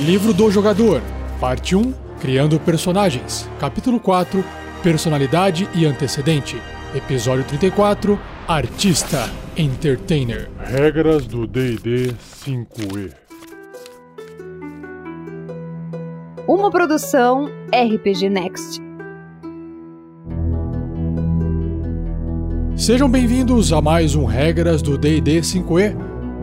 Livro do Jogador, Parte 1 Criando Personagens, Capítulo 4 Personalidade e Antecedente, Episódio 34 Artista Entertainer. Regras do DD 5E. Uma produção RPG Next. Sejam bem-vindos a mais um Regras do D&D 5e.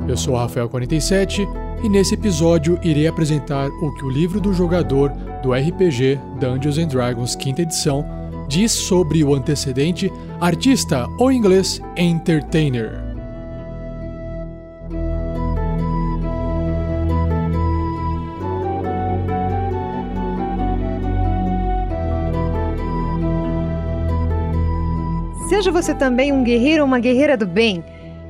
Eu sou o Rafael47 e nesse episódio irei apresentar o que o livro do jogador do RPG Dungeons and Dragons 5 edição diz sobre o antecedente artista ou inglês entertainer. Seja você também um guerreiro ou uma guerreira do bem.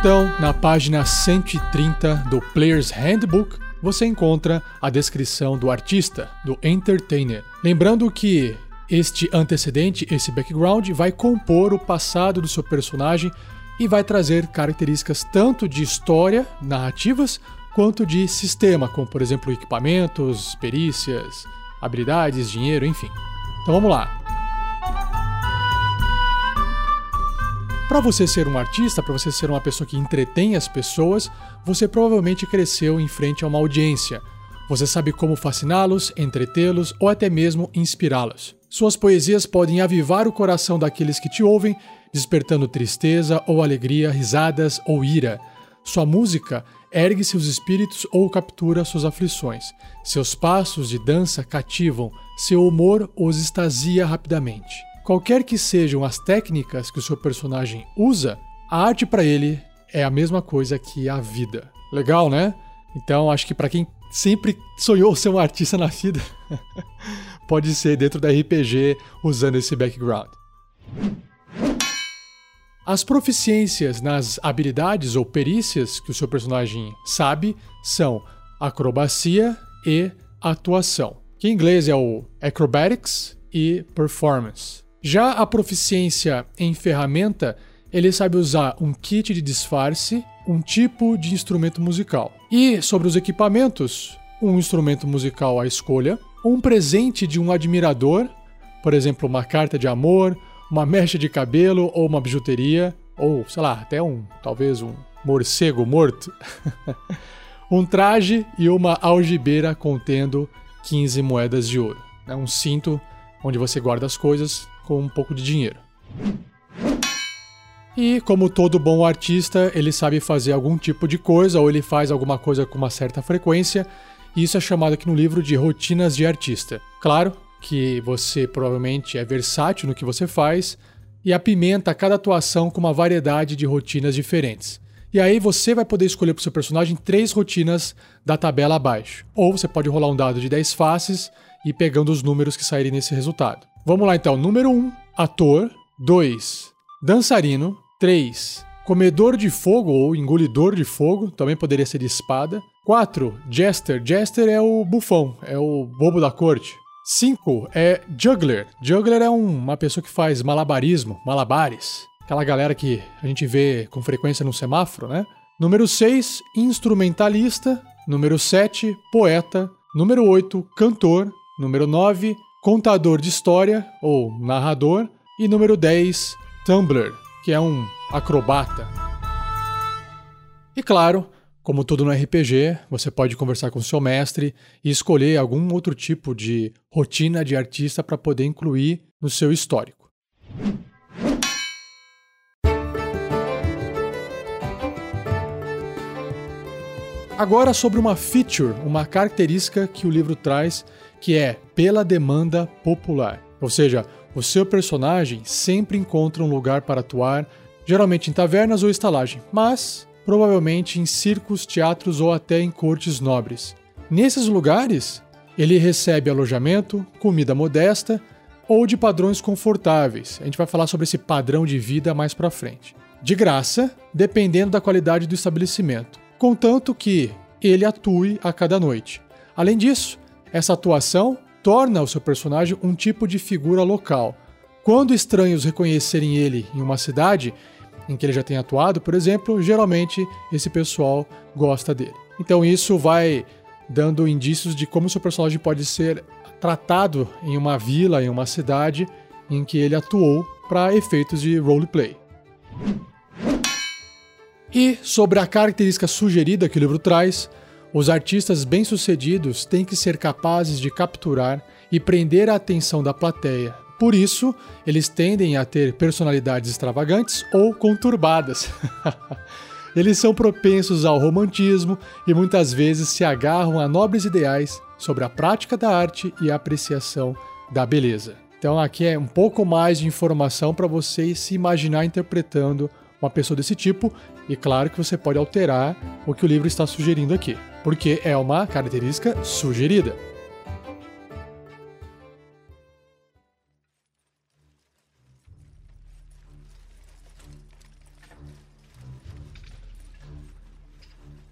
Então, na página 130 do Player's Handbook, você encontra a descrição do artista, do entertainer. Lembrando que este antecedente, esse background, vai compor o passado do seu personagem e vai trazer características tanto de história, narrativas, quanto de sistema, como por exemplo equipamentos, perícias, habilidades, dinheiro, enfim. Então vamos lá. Para você ser um artista, para você ser uma pessoa que entretém as pessoas, você provavelmente cresceu em frente a uma audiência. Você sabe como fasciná-los, entretê-los ou até mesmo inspirá-los. Suas poesias podem avivar o coração daqueles que te ouvem, despertando tristeza ou alegria, risadas ou ira. Sua música ergue seus espíritos ou captura suas aflições. Seus passos de dança cativam, seu humor os extasia rapidamente. Qualquer que sejam as técnicas que o seu personagem usa, a arte para ele é a mesma coisa que a vida. Legal, né? Então acho que para quem sempre sonhou ser um artista na vida, pode ser dentro da RPG usando esse background. As proficiências nas habilidades ou perícias que o seu personagem sabe são acrobacia e atuação, que em inglês é o acrobatics e performance. Já a proficiência em ferramenta, ele sabe usar um kit de disfarce, um tipo de instrumento musical. E sobre os equipamentos, um instrumento musical à escolha, um presente de um admirador, por exemplo, uma carta de amor, uma mecha de cabelo ou uma bijuteria, ou sei lá, até um, talvez um morcego morto. um traje e uma algibeira contendo 15 moedas de ouro. É um cinto onde você guarda as coisas com um pouco de dinheiro. E como todo bom artista, ele sabe fazer algum tipo de coisa ou ele faz alguma coisa com uma certa frequência, e isso é chamado aqui no livro de rotinas de artista. Claro que você provavelmente é versátil no que você faz e apimenta cada atuação com uma variedade de rotinas diferentes. E aí você vai poder escolher para o seu personagem três rotinas da tabela abaixo. Ou você pode rolar um dado de 10 faces e pegando os números que saírem nesse resultado. Vamos lá então. Número 1, um, ator. 2, dançarino. 3, comedor de fogo ou engolidor de fogo, também poderia ser de espada. 4, jester. Jester é o bufão, é o bobo da corte. 5 é juggler. Juggler é um, uma pessoa que faz malabarismo, malabares. Aquela galera que a gente vê com frequência no semáforo, né? Número 6, instrumentalista. Número 7, poeta. Número 8, cantor. Número 9, contador de história ou narrador, e número 10, Tumblr, que é um acrobata. E claro, como tudo no RPG, você pode conversar com seu mestre e escolher algum outro tipo de rotina de artista para poder incluir no seu histórico. Agora sobre uma feature, uma característica que o livro traz que é pela demanda popular. Ou seja, o seu personagem sempre encontra um lugar para atuar, geralmente em tavernas ou estalagem, mas provavelmente em circos, teatros ou até em cortes nobres. Nesses lugares, Ele recebe alojamento, comida modesta ou de padrões confortáveis. A gente vai falar sobre esse padrão de vida mais para frente. De graça, dependendo da qualidade do estabelecimento, contanto que ele atue a cada noite. Além disso, essa atuação torna o seu personagem um tipo de figura local. Quando estranhos reconhecerem ele em uma cidade em que ele já tem atuado, por exemplo, geralmente esse pessoal gosta dele. Então isso vai dando indícios de como seu personagem pode ser tratado em uma vila, em uma cidade em que ele atuou para efeitos de roleplay. E sobre a característica sugerida que o livro traz, os artistas bem-sucedidos têm que ser capazes de capturar e prender a atenção da plateia. Por isso, eles tendem a ter personalidades extravagantes ou conturbadas. eles são propensos ao romantismo e muitas vezes se agarram a nobres ideais sobre a prática da arte e a apreciação da beleza. Então aqui é um pouco mais de informação para você se imaginar interpretando uma pessoa desse tipo, e claro que você pode alterar o que o livro está sugerindo aqui, porque é uma característica sugerida.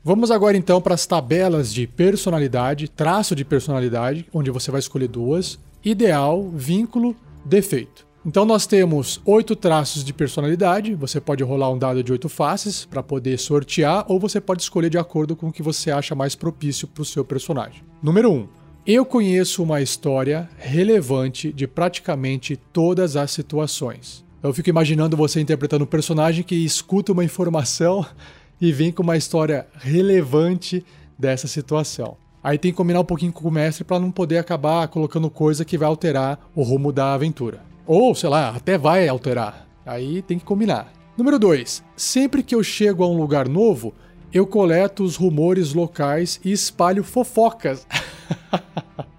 Vamos agora então para as tabelas de personalidade, traço de personalidade, onde você vai escolher duas: ideal, vínculo, defeito. Então nós temos oito traços de personalidade. Você pode rolar um dado de oito faces para poder sortear, ou você pode escolher de acordo com o que você acha mais propício para o seu personagem. Número 1. Um, eu conheço uma história relevante de praticamente todas as situações. Eu fico imaginando você interpretando um personagem que escuta uma informação e vem com uma história relevante dessa situação. Aí tem que combinar um pouquinho com o mestre para não poder acabar colocando coisa que vai alterar o rumo da aventura. Ou, sei lá, até vai alterar. Aí tem que combinar. Número 2. Sempre que eu chego a um lugar novo, eu coleto os rumores locais e espalho fofocas.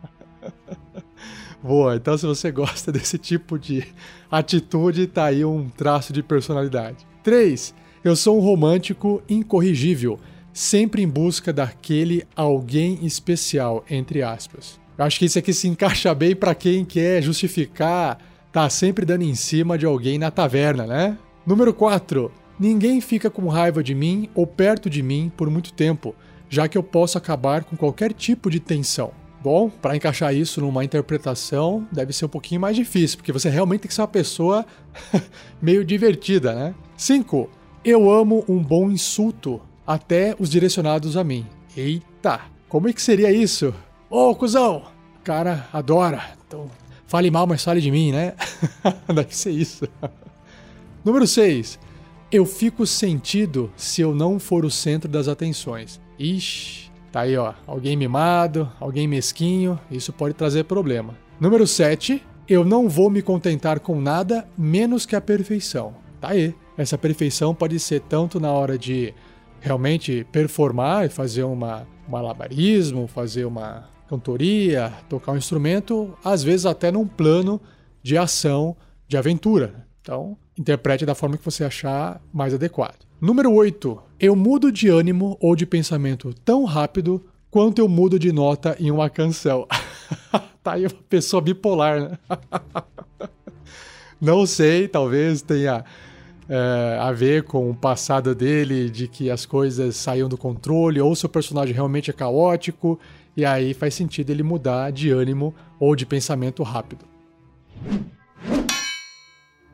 Boa, então se você gosta desse tipo de atitude, tá aí um traço de personalidade. 3. Eu sou um romântico incorrigível, sempre em busca daquele alguém especial, entre aspas. Eu acho que isso aqui se encaixa bem para quem quer justificar tá sempre dando em cima de alguém na taverna, né? Número 4. Ninguém fica com raiva de mim ou perto de mim por muito tempo, já que eu posso acabar com qualquer tipo de tensão. Bom, para encaixar isso numa interpretação deve ser um pouquinho mais difícil, porque você realmente tem que ser uma pessoa meio divertida, né? 5. Eu amo um bom insulto, até os direcionados a mim. Eita, como é que seria isso? Ô, cuzão! O cara adora. Então, Fale mal, mas fale de mim, né? Deve ser isso. Número 6. Eu fico sentido se eu não for o centro das atenções. Ixi, tá aí, ó. Alguém mimado, alguém mesquinho, isso pode trazer problema. Número 7. Eu não vou me contentar com nada menos que a perfeição. Tá aí. Essa perfeição pode ser tanto na hora de realmente performar e fazer uma, um malabarismo, fazer uma cantoria, tocar um instrumento, às vezes até num plano de ação, de aventura. Então, interprete da forma que você achar mais adequado. Número 8. Eu mudo de ânimo ou de pensamento tão rápido quanto eu mudo de nota em uma canção. tá aí uma pessoa bipolar, né? Não sei, talvez tenha é, a ver com o passado dele, de que as coisas saíam do controle, ou seu personagem realmente é caótico e aí faz sentido ele mudar de ânimo ou de pensamento rápido.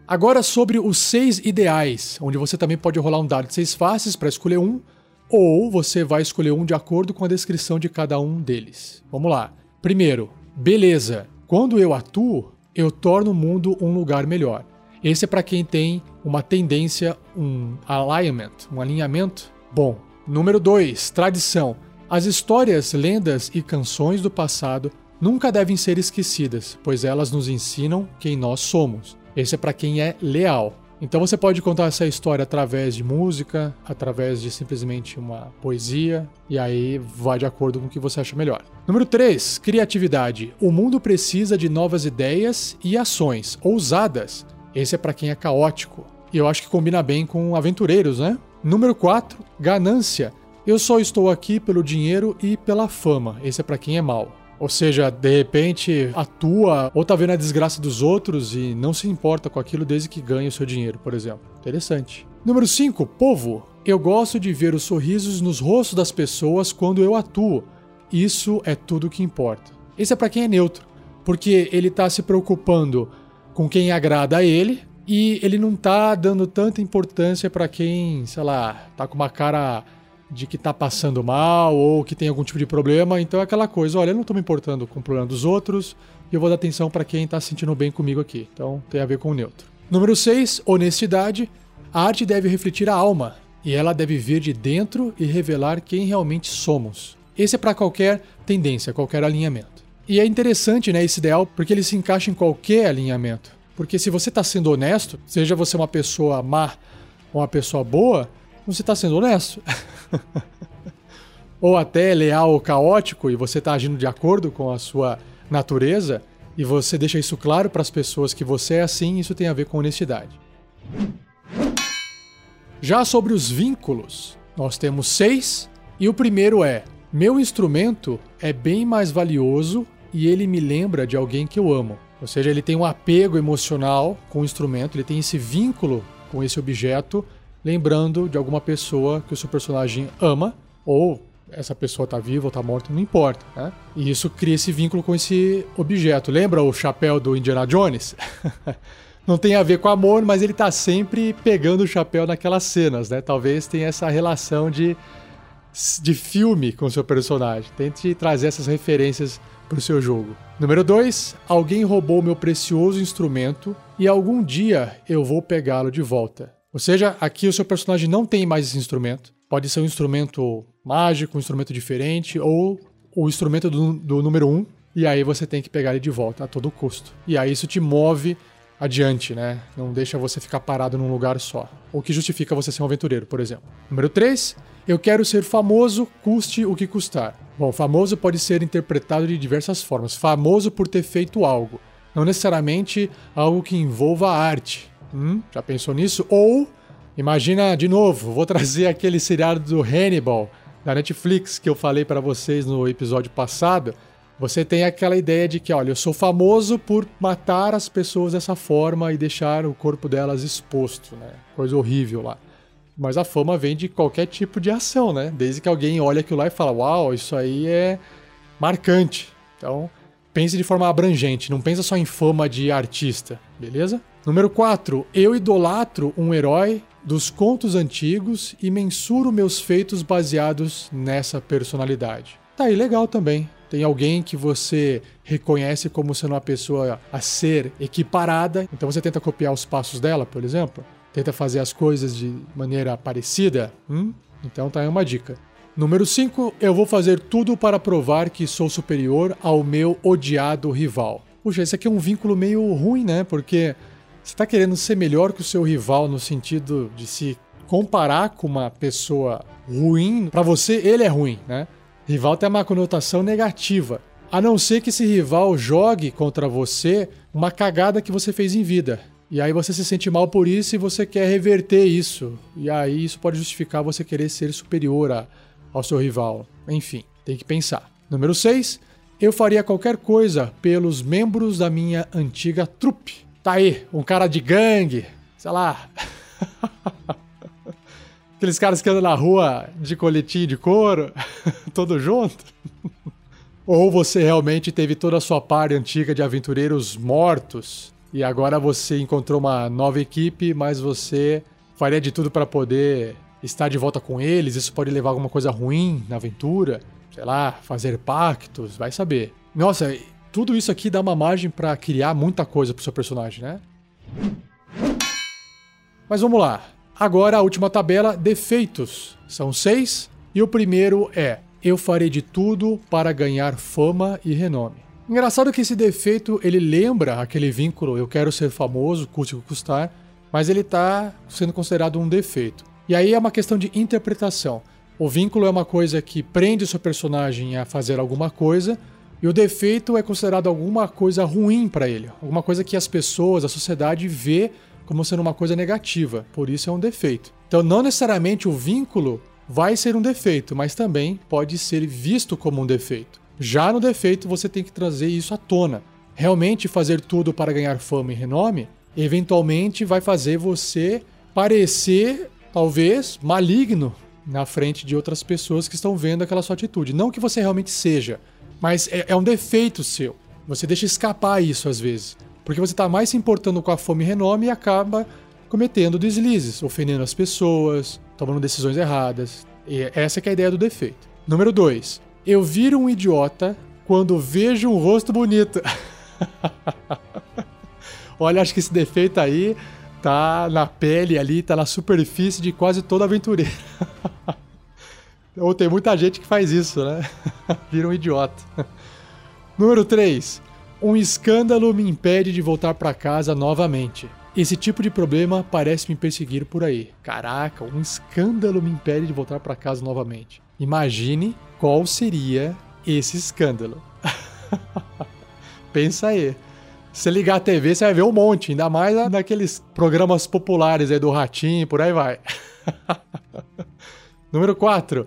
Agora sobre os seis ideais, onde você também pode rolar um dado de seis faces para escolher um, ou você vai escolher um de acordo com a descrição de cada um deles. Vamos lá. Primeiro, beleza. Quando eu atuo, eu torno o mundo um lugar melhor. Esse é para quem tem uma tendência, um alignment, um alinhamento bom. Número 2, tradição. As histórias, lendas e canções do passado nunca devem ser esquecidas, pois elas nos ensinam quem nós somos. Esse é para quem é leal. Então você pode contar essa história através de música, através de simplesmente uma poesia, e aí vai de acordo com o que você acha melhor. Número 3, criatividade. O mundo precisa de novas ideias e ações ousadas. Esse é para quem é caótico. E eu acho que combina bem com aventureiros, né? Número 4, ganância. Eu só estou aqui pelo dinheiro e pela fama. Esse é para quem é mal. Ou seja, de repente atua ou tá vendo a desgraça dos outros e não se importa com aquilo desde que ganha o seu dinheiro, por exemplo. Interessante. Número 5, povo. Eu gosto de ver os sorrisos nos rostos das pessoas quando eu atuo. Isso é tudo que importa. Esse é para quem é neutro, porque ele tá se preocupando com quem agrada a ele e ele não tá dando tanta importância para quem, sei lá, tá com uma cara de que tá passando mal ou que tem algum tipo de problema. Então é aquela coisa, olha, eu não tô me importando com o problema dos outros e eu vou dar atenção para quem tá se sentindo bem comigo aqui. Então tem a ver com o neutro. Número 6, honestidade. A arte deve refletir a alma e ela deve vir de dentro e revelar quem realmente somos. Esse é para qualquer tendência, qualquer alinhamento. E é interessante, né, esse ideal, porque ele se encaixa em qualquer alinhamento. Porque se você está sendo honesto, seja você uma pessoa má ou uma pessoa boa, você está sendo honesto. ou até leal ou caótico e você está agindo de acordo com a sua natureza e você deixa isso claro para as pessoas que você é assim, isso tem a ver com honestidade. Já sobre os vínculos, nós temos seis e o primeiro é: meu instrumento é bem mais valioso e ele me lembra de alguém que eu amo. Ou seja, ele tem um apego emocional com o instrumento, ele tem esse vínculo com esse objeto lembrando de alguma pessoa que o seu personagem ama, ou essa pessoa está viva ou está morta, não importa. Né? E isso cria esse vínculo com esse objeto. Lembra o chapéu do Indiana Jones? não tem a ver com amor, mas ele está sempre pegando o chapéu naquelas cenas, né? Talvez tenha essa relação de, de filme com o seu personagem. Tente trazer essas referências para o seu jogo. Número 2. Alguém roubou meu precioso instrumento e algum dia eu vou pegá-lo de volta. Ou seja, aqui o seu personagem não tem mais esse instrumento. Pode ser um instrumento mágico, um instrumento diferente, ou o instrumento do, do número 1, um, e aí você tem que pegar ele de volta a todo custo. E aí isso te move adiante, né? Não deixa você ficar parado num lugar só. O que justifica você ser um aventureiro, por exemplo. Número 3. Eu quero ser famoso, custe o que custar. Bom, famoso pode ser interpretado de diversas formas. Famoso por ter feito algo. Não necessariamente algo que envolva arte. Hum, já pensou nisso? Ou, imagina de novo, vou trazer aquele seriado do Hannibal da Netflix que eu falei para vocês no episódio passado. Você tem aquela ideia de que, olha, eu sou famoso por matar as pessoas dessa forma e deixar o corpo delas exposto, né? Coisa horrível lá. Mas a fama vem de qualquer tipo de ação, né? Desde que alguém olha aquilo lá e fala, uau, isso aí é marcante. Então, pense de forma abrangente, não pensa só em fama de artista, beleza? Número 4. Eu idolatro um herói dos contos antigos e mensuro meus feitos baseados nessa personalidade. Tá aí legal também. Tem alguém que você reconhece como sendo uma pessoa a ser equiparada, então você tenta copiar os passos dela, por exemplo? Tenta fazer as coisas de maneira parecida? Hum? Então tá aí uma dica. Número 5, eu vou fazer tudo para provar que sou superior ao meu odiado rival. Puxa, esse aqui é um vínculo meio ruim, né? Porque você está querendo ser melhor que o seu rival no sentido de se comparar com uma pessoa ruim. Para você, ele é ruim, né? Rival tem uma conotação negativa. A não ser que esse rival jogue contra você uma cagada que você fez em vida. E aí você se sente mal por isso e você quer reverter isso. E aí isso pode justificar você querer ser superior a, ao seu rival. Enfim, tem que pensar. Número 6. Eu faria qualquer coisa pelos membros da minha antiga trupe. Tá aí, um cara de gangue, sei lá. Aqueles caras que andam na rua de coletinho de couro, todo junto. Ou você realmente teve toda a sua parte antiga de aventureiros mortos e agora você encontrou uma nova equipe, mas você faria de tudo para poder estar de volta com eles. Isso pode levar a alguma coisa ruim na aventura, sei lá, fazer pactos, vai saber. Nossa, tudo isso aqui dá uma margem para criar muita coisa pro seu personagem, né? Mas vamos lá. Agora a última tabela, defeitos. São seis. E o primeiro é: eu farei de tudo para ganhar fama e renome. Engraçado que esse defeito ele lembra aquele vínculo eu quero ser famoso, custe o que custar, mas ele está sendo considerado um defeito. E aí é uma questão de interpretação. O vínculo é uma coisa que prende o seu personagem a fazer alguma coisa, e o defeito é considerado alguma coisa ruim para ele, alguma coisa que as pessoas, a sociedade vê como sendo uma coisa negativa, por isso é um defeito. Então, não necessariamente o vínculo vai ser um defeito, mas também pode ser visto como um defeito. Já no defeito, você tem que trazer isso à tona. Realmente fazer tudo para ganhar fama e renome, eventualmente vai fazer você parecer, talvez, maligno na frente de outras pessoas que estão vendo aquela sua atitude. Não que você realmente seja, mas é, é um defeito seu. Você deixa escapar isso às vezes. Porque você está mais se importando com a fome e renome e acaba cometendo deslizes, ofendendo as pessoas, tomando decisões erradas. E essa é a ideia do defeito. Número 2. Eu viro um idiota quando vejo um rosto bonito. Olha, acho que esse defeito aí tá na pele ali, tá na superfície de quase todo aventureiro. Ou tem muita gente que faz isso, né? Vira um idiota. Número 3. Um escândalo me impede de voltar para casa novamente. Esse tipo de problema parece me perseguir por aí. Caraca, um escândalo me impede de voltar para casa novamente. Imagine qual seria esse escândalo. Pensa aí. Se ligar a TV, você vai ver um monte, ainda mais naqueles programas populares aí do Ratinho, por aí vai. Número 4.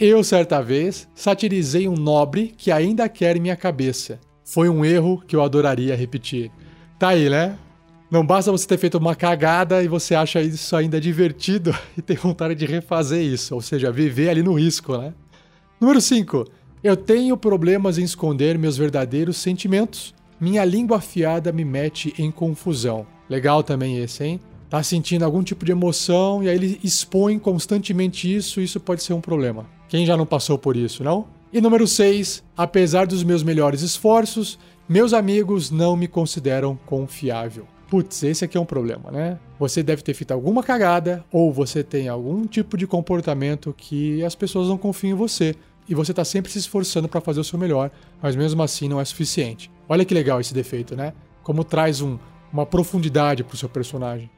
Eu, certa vez, satirizei um nobre que ainda quer minha cabeça. Foi um erro que eu adoraria repetir. Tá aí, né? Não basta você ter feito uma cagada e você acha isso ainda divertido e tem vontade de refazer isso, ou seja, viver ali no risco, né? Número 5. Eu tenho problemas em esconder meus verdadeiros sentimentos. Minha língua afiada me mete em confusão. Legal também esse, hein? Tá sentindo algum tipo de emoção e aí ele expõe constantemente isso, isso pode ser um problema. Quem já não passou por isso, não? E número 6, apesar dos meus melhores esforços, meus amigos não me consideram confiável. Putz, esse aqui é um problema, né? Você deve ter feito alguma cagada ou você tem algum tipo de comportamento que as pessoas não confiam em você e você está sempre se esforçando para fazer o seu melhor, mas mesmo assim não é suficiente. Olha que legal esse defeito, né? Como traz um, uma profundidade para o seu personagem.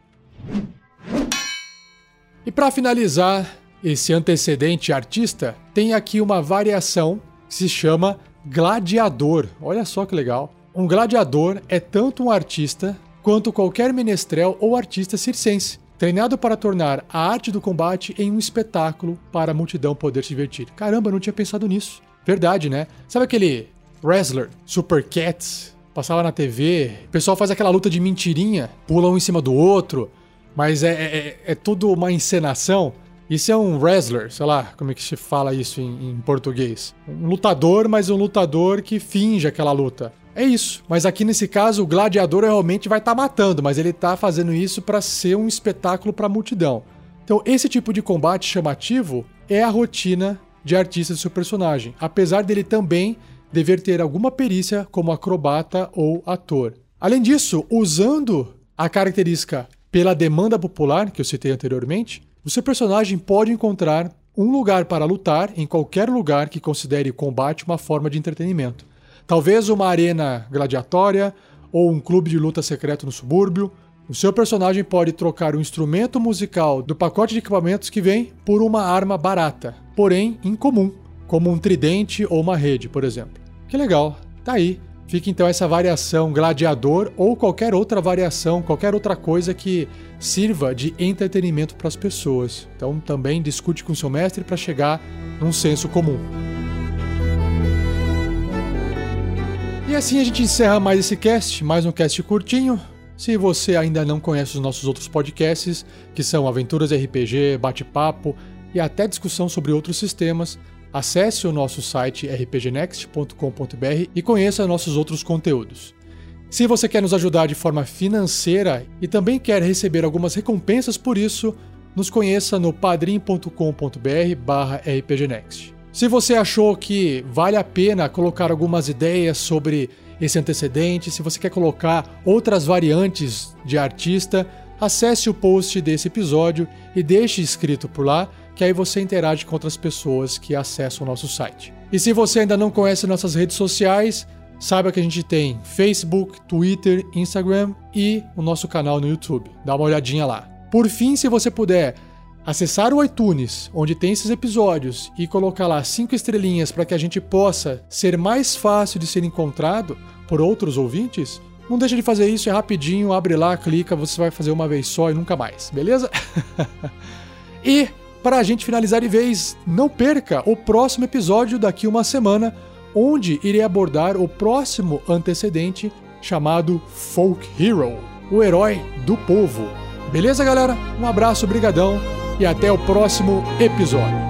E para finalizar, esse antecedente artista tem aqui uma variação que se chama gladiador. Olha só que legal. Um gladiador é tanto um artista quanto qualquer menestrel ou artista circense, treinado para tornar a arte do combate em um espetáculo para a multidão poder se divertir. Caramba, não tinha pensado nisso. Verdade, né? Sabe aquele wrestler, Super Cats, passava na TV, o pessoal faz aquela luta de mentirinha, pula um em cima do outro, mas é, é, é tudo uma encenação. Isso é um wrestler, sei lá, como é que se fala isso em, em, português? Um lutador, mas um lutador que finge aquela luta. É isso. Mas aqui nesse caso, o gladiador realmente vai estar tá matando, mas ele está fazendo isso para ser um espetáculo para a multidão. Então, esse tipo de combate chamativo é a rotina de artista do seu personagem, apesar dele também dever ter alguma perícia como acrobata ou ator. Além disso, usando a característica pela demanda popular que eu citei anteriormente, o seu personagem pode encontrar um lugar para lutar em qualquer lugar que considere o combate uma forma de entretenimento. Talvez uma arena gladiatória ou um clube de luta secreto no subúrbio. O seu personagem pode trocar o instrumento musical do pacote de equipamentos que vem por uma arma barata, porém incomum, como um tridente ou uma rede, por exemplo. Que legal, tá aí. Fica então essa variação gladiador ou qualquer outra variação, qualquer outra coisa que sirva de entretenimento para as pessoas. Então também discute com seu mestre para chegar num senso comum. E assim a gente encerra mais esse cast, mais um cast curtinho. Se você ainda não conhece os nossos outros podcasts, que são Aventuras RPG, Bate-Papo e até discussão sobre outros sistemas, Acesse o nosso site rpgnext.com.br e conheça nossos outros conteúdos. Se você quer nos ajudar de forma financeira e também quer receber algumas recompensas por isso, nos conheça no padrim.com.br/rpgnext. Se você achou que vale a pena colocar algumas ideias sobre esse antecedente, se você quer colocar outras variantes de artista, acesse o post desse episódio e deixe escrito por lá que aí você interage com outras pessoas que acessam o nosso site. E se você ainda não conhece nossas redes sociais, saiba que a gente tem Facebook, Twitter, Instagram e o nosso canal no YouTube. Dá uma olhadinha lá. Por fim, se você puder acessar o iTunes, onde tem esses episódios, e colocar lá cinco estrelinhas para que a gente possa ser mais fácil de ser encontrado por outros ouvintes, não deixa de fazer isso, é rapidinho, abre lá, clica, você vai fazer uma vez só e nunca mais, beleza? e para a gente finalizar de vez, não perca o próximo episódio daqui uma semana, onde irei abordar o próximo antecedente chamado Folk Hero, o herói do povo. Beleza, galera? Um abraço, brigadão e até o próximo episódio.